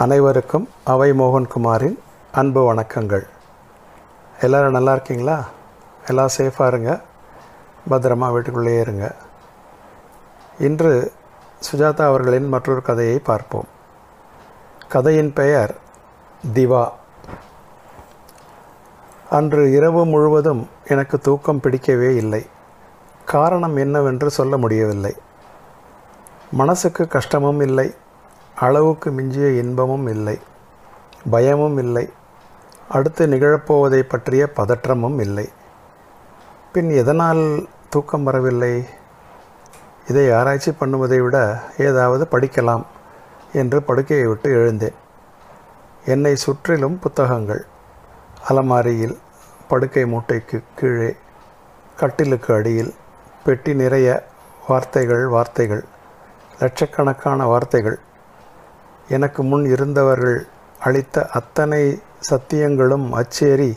அனைவருக்கும் அவை மோகன்குமாரின் அன்பு வணக்கங்கள். எல்லோரும் நல்லா இருக்கீங்களா? எல்லாம் சேஃபாக இருங்க. பத்திரமா வீட்டுக்குள்ளேயே இருங்க. இன்று சுஜாதா அவர்களின் மற்றொரு கதையை பார்ப்போம். கதையின் பெயர் திவா. அன்று இரவு முழுவதும் எனக்கு தூக்கம் பிடிக்கவே இல்லை. காரணம் என்னவென்று சொல்ல முடியவில்லை. மனசுக்கு கஷ்டமும் இல்லை. அளவுக்கு மிஞ்சிய இன்பமும் இல்லை பயமும் இல்லை. அடுத்து நிகழப்போவதை பற்றிய பதற்றமும் இல்லை. பின் எதனால் தூக்கம் வரவில்லை? இதை ஆராய்ச்சி பண்ணுவதை விட ஏதாவது படிக்கலாம் என்று படுக்கையை விட்டு எழுந்தேன். என்னை சுற்றிலும் புத்தகங்கள் அலமாரியில் படுக்கை மூட்டைக்கு கீழே கட்டிலுக்கு அடியில் பெட்டி நிறைய வார்த்தைகள் வார்த்தைகள் லட்சக்கணக்கான வார்த்தைகள் எனக்கு முன் இருந்தவர்கள் அளித்த அத்தனை சத்தியங்களும் அச்சேறி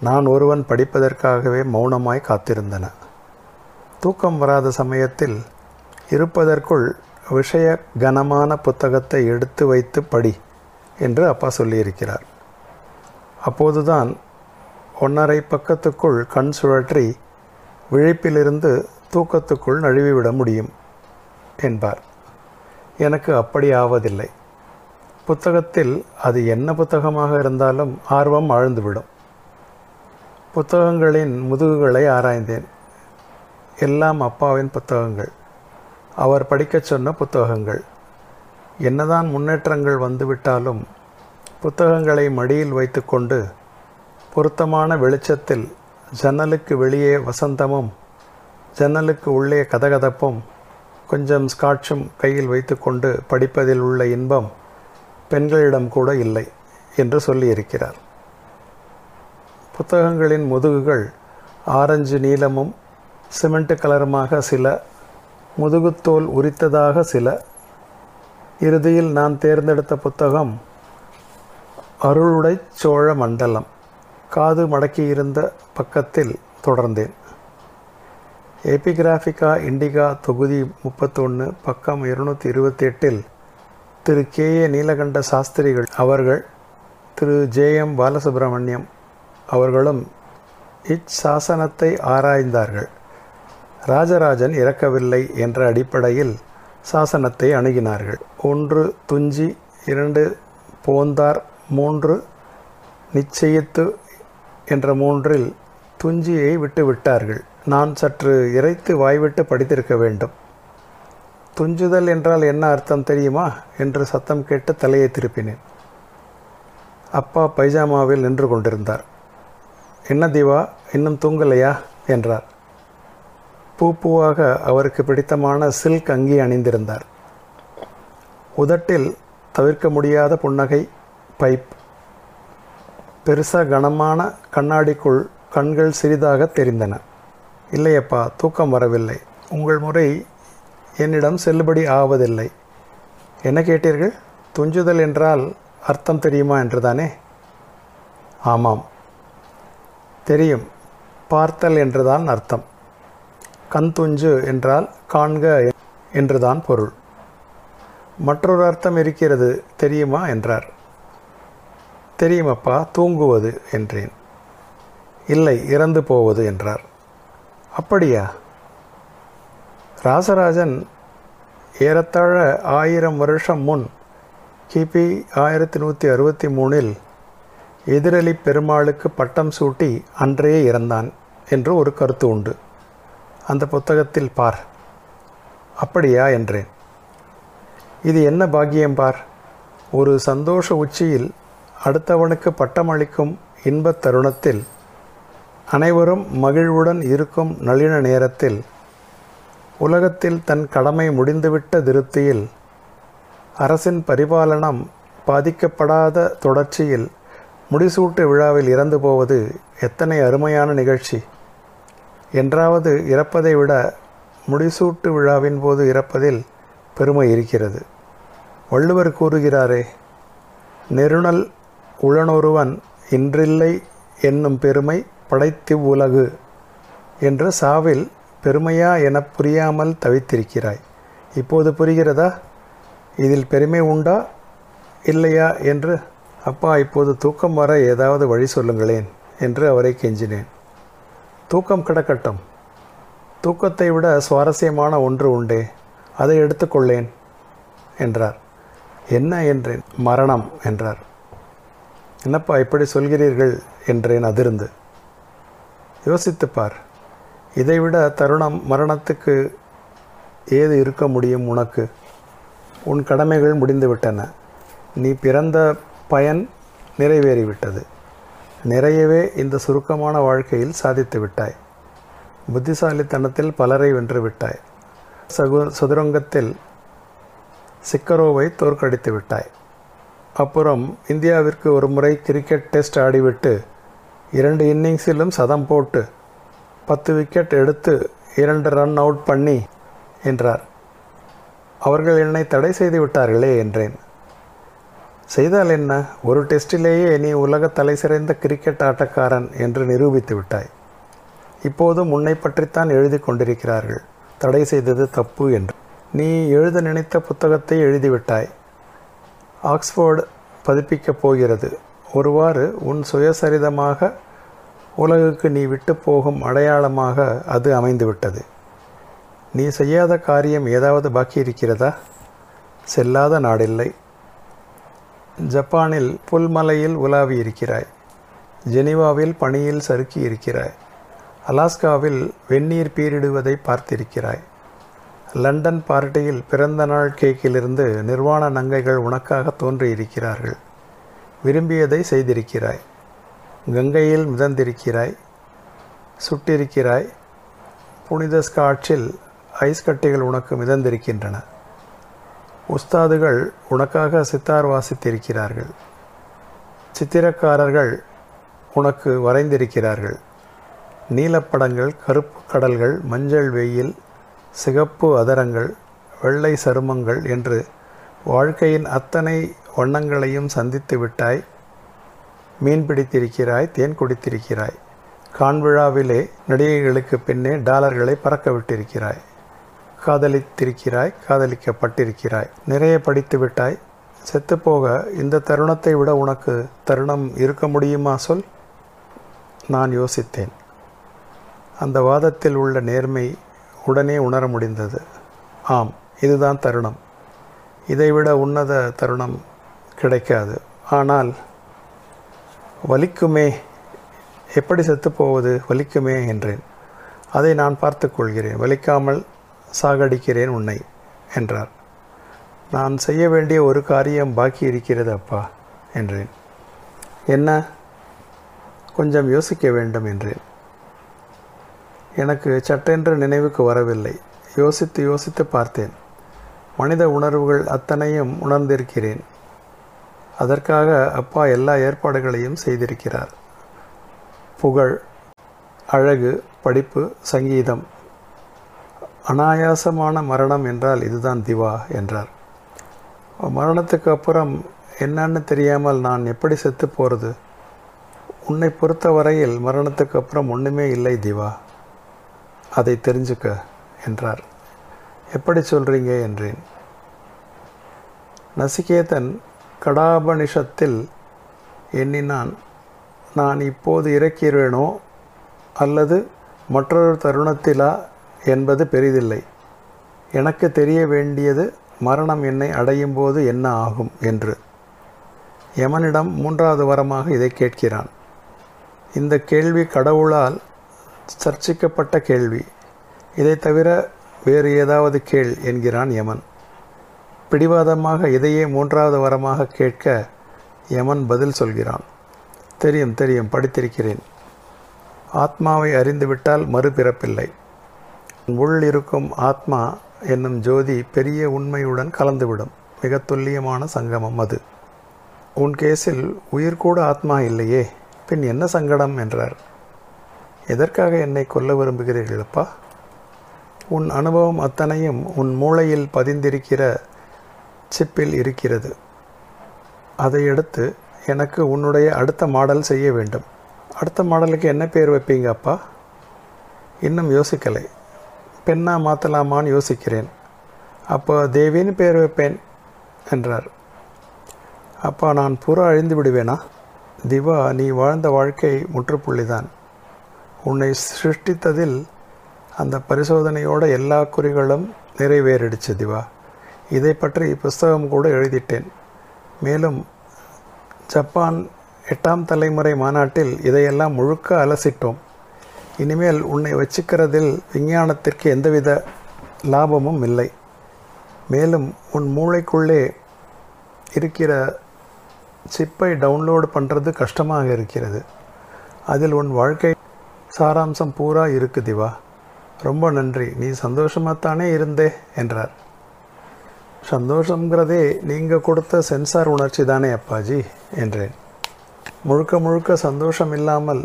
நான் ஒருவன் படிப்பதற்காகவே மௌனமாய் காத்திருந்தன. தூக்கம் வராத சமயத்தில் இருப்பதற்குள் விஷய கனமான புத்தகத்தை எடுத்து வைத்து படி என்று அப்பா சொல்லியிருக்கிறார். அப்போதுதான் ஒன்றரை பக்கத்துக்குள் கண் சுழற்றி விழிப்பிலிருந்து தூக்கத்துக்குள் நழுவிவிட முடியும் என்பார். எனக்கு அப்படி ஆவதில்லை. புத்தகத்தில் அது என்ன புத்தகமாக இருந்தாலும் ஆர்வம் ஆழ்ந்துவிடும். புத்தகங்களின் முதுகுகளை ஆராய்ந்தேன். எல்லாம் அப்பாவின் புத்தகங்கள். அவர் படிக்கச் சொன்ன புத்தகங்கள். என்னதான் முன்னேற்றங்கள் வந்துவிட்டாலும் புத்தகங்களை மடியில் வைத்துக்கொண்டு பொருத்தமான வெளிச்சத்தில் ஜன்னலுக்கு வெளியே வசந்தமும் ஜன்னலுக்கு உள்ளே கதகதப்பும் கொஞ்சம் ஸ்காட்சும் கையில் வைத்துக்கொண்டு படிப்பதில் உள்ள இன்பம் பெண்களிடம் கூட இல்லை என்று சொல்லியிருக்கிறார். புத்தகங்களின் முதுகுகள் ஆரஞ்சு நீலமும் சிமெண்ட் கலருமாக சில முதுகுத்தோல் உரித்ததாக சில. இறுதியில் நான் தேர்ந்தெடுத்த புத்தகம் அருளுடை சோழ மண்டலம். காது மடக்கியிருந்த பக்கத்தில் தொடர்ந்தேன். எபிகிராஃபிகா இண்டிகா தொகுதி முப்பத்தொன்று பக்கம் இருநூற்றி இருபத்தி எட்டில் திரு கே ஏ நீலகண்ட சாஸ்திரிகள் அவர்கள் திரு ஜே எம் பாலசுப்ரமணியம் அவர்களும் இச்சாசனத்தை ஆராய்ந்தார்கள். ராஜராஜன் இறக்கவில்லை என்ற அடிப்படையில் சாசனத்தை அணுகினார்கள். ஒன்று துஞ்சி இரண்டு போந்தார் மூன்று நிச்சயித்து என்ற மூன்றில் துஞ்சியை விட்டு விட்டார்கள் நான் சற்று இறைத்து வாய்விட்டு படித்திருக்க வேண்டும். துஞ்சுதல் என்றால் என்ன அர்த்தம் தெரியுமா? என்று சத்தம் கேட்டு தலையை திருப்பினேன். அப்பா பைஜாமாவில் நின்று கொண்டிருந்தார். என்ன தீவா இன்னும் தூங்கலையா? என்றார். பூ பூவாக அவருக்கு பிடித்தமான சில்க் அங்கி அணிந்திருந்தார். உதட்டில் தவிர்க்க முடியாத புன்னகை பைப். பெருசாக கனமான கண்ணாடிக்குள் கண்கள் சிறிதாக தெரிந்தன. இல்லையப்பா தூக்கம் வரவில்லை. உங்கள் முறை என்னிடம் செல்லுபடி ஆவதில்லை. என்ன கேட்டீர்கள்? துஞ்சுதல் என்றால் அர்த்தம் தெரியுமா என்றுதானே? ஆமாம். தெரியும். பார்த்தல் என்றுதான் அர்த்தம். கண் துஞ்சு என்றால் காண்க என்றுதான் பொருள். மற்றொரு அர்த்தம் இருக்கிறது தெரியுமா என்றார். தெரியுமப்பா தூங்குவது என்றேன். இல்லை இறந்து போவது என்றார். அப்படியா? ராசராஜன் ஏறத்தாழ ஆயிரம் வருஷம் முன் கிபி ஆயிரத்தி நூற்றி அறுபத்தி மூணில் எதிரலி பெருமாளுக்கு பட்டம் சூட்டி அன்றே இறந்தான் என்று ஒரு கருத்து உண்டு. அந்த புத்தகத்தில் பார். அப்படியா என்றேன். இது என்ன பாக்கியம் பார்? ஒரு சந்தோஷ உச்சியில் அடுத்தவனுக்கு பட்டமளிக்கும் இன்பத் தருணத்தில் அனைவரும் மகிழ்வுடன் இருக்கும் நளின நேரத்தில் உலகத்தில் தன் கடமை முடிந்துவிட்ட திருப்தியில் அரசின் பரிபாலனம் பாதிக்கப்படாத தொடர்ச்சியில் முடிசூட்டு விழாவில் இறந்து போவது எத்தனை அருமையான நிகழ்ச்சி. என்றாவது இறப்பதை விட முடிசூட்டு விழாவின் போது இறப்பதில் பெருமை இருக்கிறது. வள்ளுவர் கூறுகிறாரே நெருணல் உளனொருவன் இன்றில்லை என்னும் பெருமை படைத்திவ்வுலகு என்று சாவில் பெருமையா என புரியாமல் தவித்திருக்கிறாய். இப்போது புரிகிறதா? இதில் பெருமை உண்டா? இல்லையா என்று அப்பா இப்போது தூக்கம் வர ஏதாவது வழி சொல்லுங்களேன் என்று அவரை கெஞ்சினேன். தூக்கம் கிடக்கட்டும். தூக்கத்தை விட சுவாரஸ்யமான ஒன்று உண்டே. அதை எடுத்துக்கொள்ளேன் என்றார். என்ன? என்றேன். மரணம் என்றார். என்னப்பா இப்படி சொல்கிறீர்கள்? என்றேன் அதிர்ந்து. யோசித்துப் பார். இதைவிட தருணம் மரணத்துக்கு ஏது இருக்க முடியும் உனக்கு? உன் கடமைகள் முடிந்துவிட்டன. நீ பிறந்த பயன் நிறைவேறிவிட்டது. நிறையவே இந்த சுருக்கமான வாழ்க்கையில் சாதித்து விட்டாய். புத்திசாலித்தனத்தில் பலரை வென்று விட்டாய். சகு சதுரங்கத்தில் சிக்கரோவை தோற்கடித்து விட்டாய். அப்புறம் இந்தியாவிற்கு ஒரு முறை கிரிக்கெட் டெஸ்ட் ஆடிவிட்டு இரண்டு இன்னிங்ஸிலும் சதம் போட்டு பத்து விக்கெட் எடுத்து இரண்டு ரன் அவுட் பண்ணி என்றார். அவர்கள் என்னை தடை செய்து விட்டார்களே என்றேன். செய்தால் என்ன? ஒரு டெஸ்டிலேயே நீ உலக தலை சிறந்த கிரிக்கெட் ஆட்டக்காரன் என்று நிரூபித்து விட்டாய். இப்போது உன்னை பற்றித்தான் எழுதி கொண்டிருக்கிறார்கள். தடை செய்தது தப்பு என்று. நீ எழுத நினைத்த புத்தகத்தை எழுதிவிட்டாய் ஆக்ஸ்போர்டு பதிப்பிக்கப் போகிறது. ஒருவாறு உன் சுயசரிதமாக உலகுக்கு நீ விட்டு போகும் அடையாளமாக அது அமைந்துவிட்டது. நீ செய்யாத காரியம் ஏதாவது பாக்கி இருக்கிறதா? செல்லாத நாடில்லை. ஜப்பானில் புல்மலையில் உலாவி இருக்கிறாய். ஜெனிவாவில் பனியில் சறுக்கி இருக்கிறாய். அலாஸ்காவில் வெந்நீர் பீரிடுவதை பார்த்திருக்கிறாய். லண்டன் பார்ட்டியில் பிறந்த நாள் கேக்கிலிருந்து நிர்வாண நங்கைகள் உனக்காக தோன்றியிருக்கிறார்கள். விரும்பியதை செய்திருக்கிறாய். கங்கையில் மிதந்திருக்கிறாய் சுட்டிருக்கிறாய். புனித ஸ்காட்சில் ஐஸ் கட்டிகள் உனக்கு மிதந்திருக்கின்றன. உஸ்தாதுகள் உனக்காக சித்தார் வாசித்திருக்கிறார்கள். சித்திரக்காரர்கள் உனக்கு வரைந்திருக்கிறார்கள். நீலப்படங்கள் கருப்பு கடல்கள் மஞ்சள் வெயில் சிகப்பு அதரங்கள் வெள்ளை சருமங்கள் என்று வாழ்க்கையின் அத்தனை வண்ணங்களையும் சந்தித்து விட்டாய். மீன் பிடித்திருக்கிறாய் தேன் குடித்திருக்கிறாய். கான்விழாவிலே நடிகைகளுக்கு பின்னே டாலர்களை பறக்க விட்டிருக்கிறாய். காதலித்திருக்கிறாய் காதலிக்கப்பட்டிருக்கிறாய். நிறைய படித்து விட்டாய். செத்துப்போக இந்த தருணத்தை விட உனக்கு தருணம் இருக்க முடியுமா சொல்? நான் யோசித்தேன். அந்த வாதத்தில் உள்ள நேர்மை உடனே உணர முடிந்தது. ஆம் இதுதான் தருணம். இதைவிட உன்னத தருணம் கிடைக்காது. ஆனால் வலிக்குமே எப்படி செத்துப்போவது வலிக்குமே என்றேன். அதை நான் பார்த்து கொள்கிறேன். வலிக்காமல் சாகடிக்கிறேன் உன்னை என்றார். நான் செய்ய வேண்டிய ஒரு காரியம் பாக்கி இருக்கிறது அப்பா என்றேன். என்ன? கொஞ்சம் யோசிக்க வேண்டும் என்றேன். எனக்கு சட்டென்று நினைவுக்கு வரவில்லை. யோசித்து யோசித்து பார்த்தேன். மனித உணர்வுகள் அத்தனையும் உணர்ந்திருக்கிறேன். அதற்காக அப்பா எல்லா ஏற்பாடுகளையும் செய்திருக்கிறார். புகழ் அழகு படிப்பு சங்கீதம். அனாயாசமான மரணம் என்றால் இதுதான் திவா என்றார். மரணத்துக்கு அப்புறம் என்னன்னு தெரியாமல் நான் எப்படி செத்து போகிறது உன்னை பொறுத்த வரையில் மரணத்துக்கு அப்புறம் ஒன்றுமே இல்லை திவா. அதை தெரிஞ்சுக்க என்றார். எப்படி சொல்கிறீங்க என்றேன். நசிகேதன் கடாபனிஷத்தில் எண்ணினான் நான் இப்போது இறக்கிறேனோ? அல்லது மற்றொரு தருணத்திலா? என்பது பெரிதில்லை. எனக்கு தெரிய வேண்டியது மரணம் என்னை அடையும் போது என்ன ஆகும்? என்று. யமனிடம் மூன்றாவது வரமாக இதை கேட்கிறான். இந்த கேள்வி கடவுளால் சர்ச்சிக்கப்பட்ட கேள்வி. இதை தவிர வேறு ஏதாவது கேள் என்கிறான் யமன். பிடிவாதமாக இதையே மூன்றாவது வரமாக கேட்க யமன் பதில் சொல்கிறான். தெரியும் தெரியும் படித்திருக்கிறேன். ஆத்மாவை அறிந்துவிட்டால் மறுபிறப்பில்லை. உள் இருக்கும் ஆத்மா என்னும் ஜோதி பெரிய உண்மையுடன் கலந்துவிடும். மிக துல்லியமான சங்கமம் அது. உன் கேஸில் உயிர் கூட ஆத்மா இல்லையே பின் என்ன சங்கடம் என்றார். எதற்காக என்னை கொல்ல விரும்புகிறீர்களப்பா உன் அனுபவம் அத்தனையும் உன் மூளையில் பதிந்திருக்கிற சிப்பில் இருக்கிறது. அதை எடுத்து எனக்கு உன்னுடைய அடுத்த மாடல் செய்ய வேண்டும். அடுத்த மாடலுக்கு என்ன பேர் வைப்பீங்க அப்பா? இன்னும் யோசிக்கலை. பெண்ணா மாற்றலாமான்னு யோசிக்கிறேன். அப்போ தேவின்னு பேர் வைப்பேன் என்றார். அப்பா நான் புறா அழிந்து விடுவேனா? திவா நீ வாழ்ந்த வாழ்க்கை முற்றுப்புள்ளிதான். உன்னை சிருஷ்டித்ததில் அந்த பரிசோதனையோட எல்லா குறிகளும் நிறைவேறிடுச்சு திவா. இதை பற்றி புஸ்தகம் கூட எழுதிட்டேன். மேலும் ஜப்பான் எட்டாம் தலைமுறை மாநாட்டில் இதையெல்லாம் முழுக்க அலசிட்டோம். இனிமேல் உன்னை வச்சுக்கிறதில் விஞ்ஞானத்திற்கு எந்தவித லாபமும் இல்லை. மேலும் உன் மூளைக்குள்ளே இருக்கிற சிப்பை டவுன்லோடு பண்ணுறது கஷ்டமாக இருக்கிறது. அதில் உன் வாழ்க்கை சாராம்சம் பூரா இருக்கு திவா. ரொம்ப நன்றி. நீ சந்தோஷமாகத்தானே இருந்தே என்றார். சந்தோஷங்கிறதே நீங்கள் கொடுத்த சென்சார் உணர்ச்சி தானே அப்பாஜி? என்றேன். முழுக்க முழுக்க சந்தோஷம் இல்லாமல்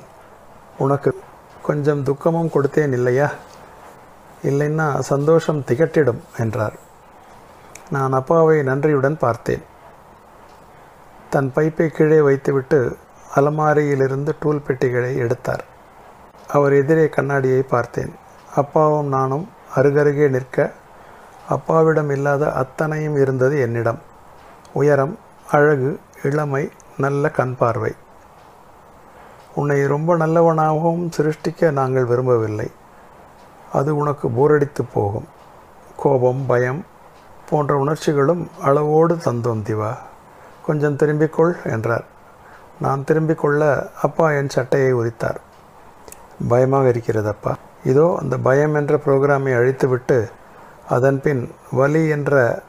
உனக்கு கொஞ்சம் துக்கமும் கொடுத்தேன் இல்லையா? இல்லைன்னா சந்தோஷம் திகட்டிடும் என்றார். நான் அப்பாவை நன்றியுடன் பார்த்தேன். தன் பைப்பை கீழே வைத்துவிட்டு அலமாரியிலிருந்து டூல் பெட்டிகளை எடுத்தார். அவர் எதிரே கண்ணாடியை பார்த்தேன். அப்பாவும் நானும் அருகருகே நிற்க அப்பாவிடம் இல்லாத அத்தனையும் இருந்தது என்னிடம். உயரம் அழகு இளமை நல்ல கண் பார்வை. உன்னை ரொம்ப நல்லவனாகவும் சிருஷ்டிக்க நாங்கள் விரும்பவில்லை. அது உனக்கு போரடித்து போகும். கோபம் பயம் போன்ற உணர்ச்சிகளும் அளவோடு தந்தோம் திவா. கொஞ்சம் திரும்பிக்கொள் என்றார். நான் திரும்பிக் கொள்ள அப்பா என் சட்டையை உரித்தார். பயமாக இருக்கிறது அப்பா. இதோ அந்த பயம் என்ற புரோகிராமை அழித்துவிட்டு அதன்பின் வலி என்ற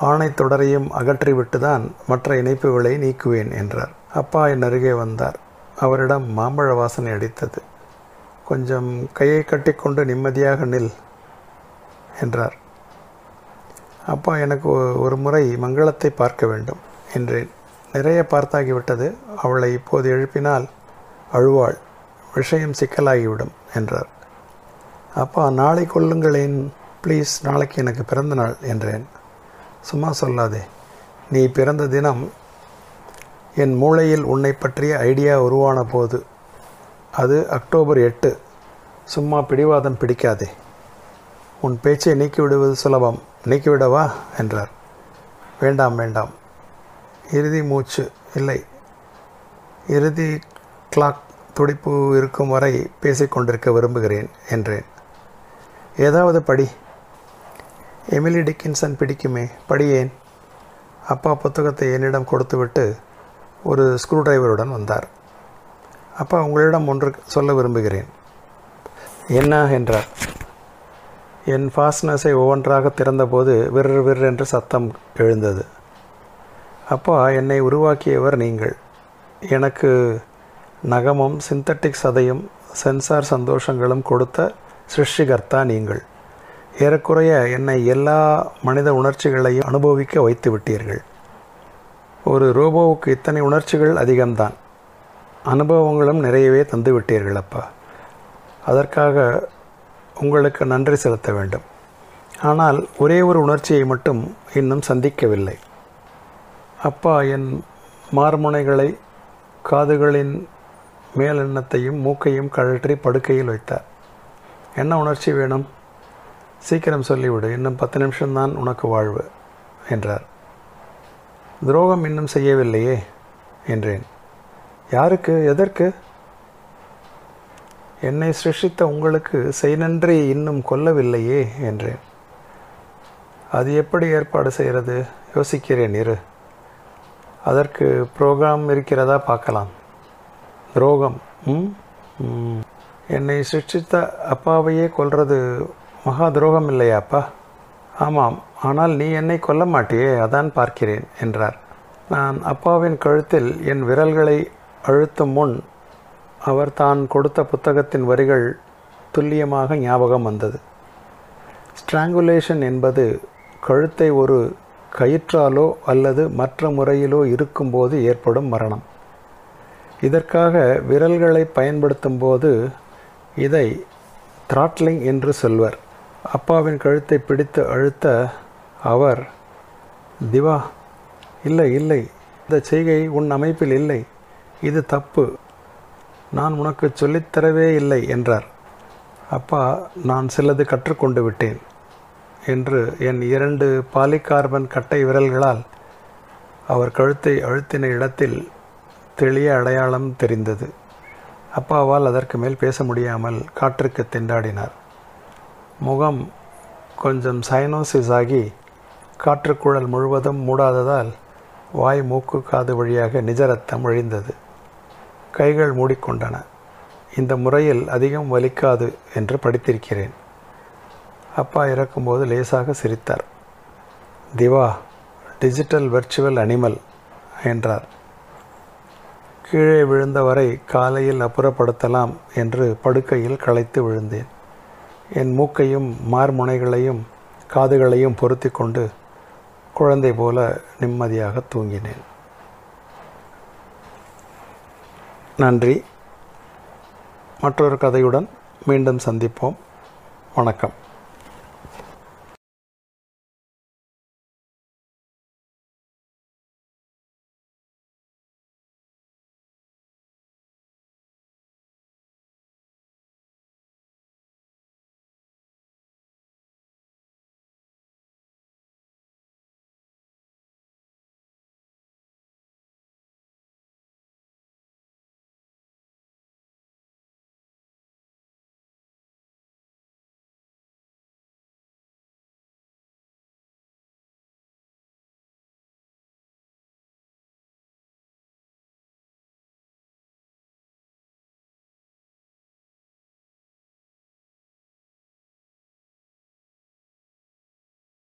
ஆணை தொடரையும் அகற்றிவிட்டு தான் மற்ற இணைப்புகளை நீக்குவேன் என்றார். அப்பா என் அருகே வந்தார். அவரிடம் மாம்பழ வாசனை அடித்தது. கொஞ்சம் கையை கட்டிக்கொண்டு நிம்மதியாக நில் என்றார். அப்பா எனக்கு ஒரு முறை மங்களத்தை பார்க்க வேண்டும் என்றேன். நிறைய பார்த்தாகிவிட்டது. அவளை இப்போது எழுப்பினால் அழுவாள். விஷயம் சிக்கலாகிவிடும் என்றார். அப்பா நாளை கொள்ளுங்களேன் ப்ளீஸ் நாளைக்கு எனக்கு பிறந்த நாள் என்றேன். சும்மா சொல்லாதே. நீ பிறந்த தினம் என் மூளையில் உன்னை பற்றிய ஐடியா உருவான போது அது அக்டோபர் எட்டு. சும்மா பிடிவாதம் பிடிக்காதே. உன் பேச்சை நீக்கிவிடுவது சுலபம். நீக்கிவிடவா? என்றார். வேண்டாம் வேண்டாம். இறுதி மூச்சு இல்லை. இறுதி கிளாக் துடிப்பு இருக்கும் வரை பேசிக்கொண்டிருக்க விரும்புகிறேன் என்றேன். ஏதாவது படி. எமிலி டிக்கின்சன் பிடிக்குமே படியேன். அப்பா புத்தகத்தை என்னிடம் கொடுத்துவிட்டு ஒரு ஸ்க்ரூ டிரைவருடன் வந்தார். அப்பா உங்களிடம் ஒன்று சொல்ல விரும்புகிறேன். என்ன என்றார். என் ஃபாஸ்ட்னஸை ஒவ்வொன்றாக திறந்தபோது விர் விர் என்று சத்தம் எழுந்தது. அப்பா என்னை உருவாக்கியவர் நீங்கள். எனக்கு நகமும் சிந்தட்டிக் சதையும் சென்சார் சந்தோஷங்களும் கொடுத்த சிருஷ்டிகர்த்தா நீங்கள். ஏறக்குறைய என்னை எல்லா மனித உணர்ச்சிகளையும் அனுபவிக்க வைத்து விட்டீர்கள். ஒரு ரோபோவுக்கு இத்தனை உணர்ச்சிகள் அதிகம்தான். அனுபவங்களும் நிறையவே தந்து விட்டீர்கள் அப்பா. அதற்காக உங்களுக்கு நன்றி செலுத்த வேண்டும். ஆனால் ஒரே ஒரு உணர்ச்சியை மட்டும் இன்னும் சந்திக்கவில்லை. அப்பா என் மார்முனைகளை காதுகளின் மேலெண்ணத்தையும் மூக்கையும் கழற்றி படுக்கையில் வைத்தார். என்ன உணர்ச்சி வேணும்? சீக்கிரம் சொல்லிவிடு இன்னும் பத்து நிமிஷம்தான் உனக்கு வாழ்வு என்றார். துரோகம் இன்னும் செய்யவில்லையே என்றேன். யாருக்கு எதற்கு? என்னை சிருஷித்த உங்களுக்கு செய்நன்றி இன்னும் கொல்லவில்லையே என்றேன். அது எப்படி ஏற்பாடு செய்கிறது? யோசிக்கிறேன் இரு. அதற்கு ப்ரோக்ராம் இருக்கிறதா பார்க்கலாம். துரோகம் என்னை சிருஷ்டித்த அப்பாவையே கொல்றது மகா துரோகம் இல்லையாப்பா ஆமாம் ஆனால் நீ என்னை கொல்ல மாட்டியே அதான் பார்க்கிறேன் என்றார். நான் அப்பாவின் கழுத்தில் என் விரல்களை அழுத்தும் முன் அவர் தான் கொடுத்த புத்தகத்தின் வரிகள் துல்லியமாக ஞாபகம் வந்தது. ஸ்ட்ராங்குலேஷன் என்பது கழுத்தை ஒரு கயிற்றாலோ அல்லது மற்ற முறையிலோ இருக்கும்போது ஏற்படும் மரணம். இதற்காக விரல்களை பயன்படுத்தும் போது இதை த்ராட்லிங் என்று சொல்வர். அப்பாவின் கழுத்தை பிடித்து அழுத்த அவர் திவா இல்லை இல்லை இந்த செய்கை உன் அமைப்பில் இல்லை இது தப்பு. நான் உனக்கு சொல்லித்தரவே இல்லை என்றார். அப்பா நான் சிலது கற்றுக்கொண்டு விட்டேன் என்று என் இரண்டு பாலிகார்பன் கட்டை விரல்களால் அவர் கழுத்தை அழுத்தின இடத்தில் தெளிய அடையாளம் தெரிந்தது. அப்பாவால் அதற்கு மேல் பேச முடியாமல் காற்றுக்கு திண்டாடினார். முகம் கொஞ்சம் சைனோசிஸ் ஆகி காற்றுக்குழல் முழுவதும் மூடாததால் வாய் மூக்கு காது வழியாக நிஜ ரத்தம் வழிந்தது கைகள் மூடிக்கொண்டன. இந்த முறையில் அதிகம் வலிக்காது என்று படித்திருக்கிறேன். அப்பா இறக்கும்போது லேசாக சிரித்தார். திவா டிஜிட்டல் வெர்ச்சுவல் அனிமல் என்றார். கீழே விழுந்த வரை காலையில் அப்புறப்படுத்தலாம் என்று படுக்கையில் களைத்து விழுந்தேன். என் மூக்கையும் மார்முனைகளையும் காதுகளையும் பொருத்தி கொண்டு குழந்தை போல நிம்மதியாக தூங்கினேன். நன்றி. மற்றொரு கதையுடன் மீண்டும் சந்திப்போம். வணக்கம்.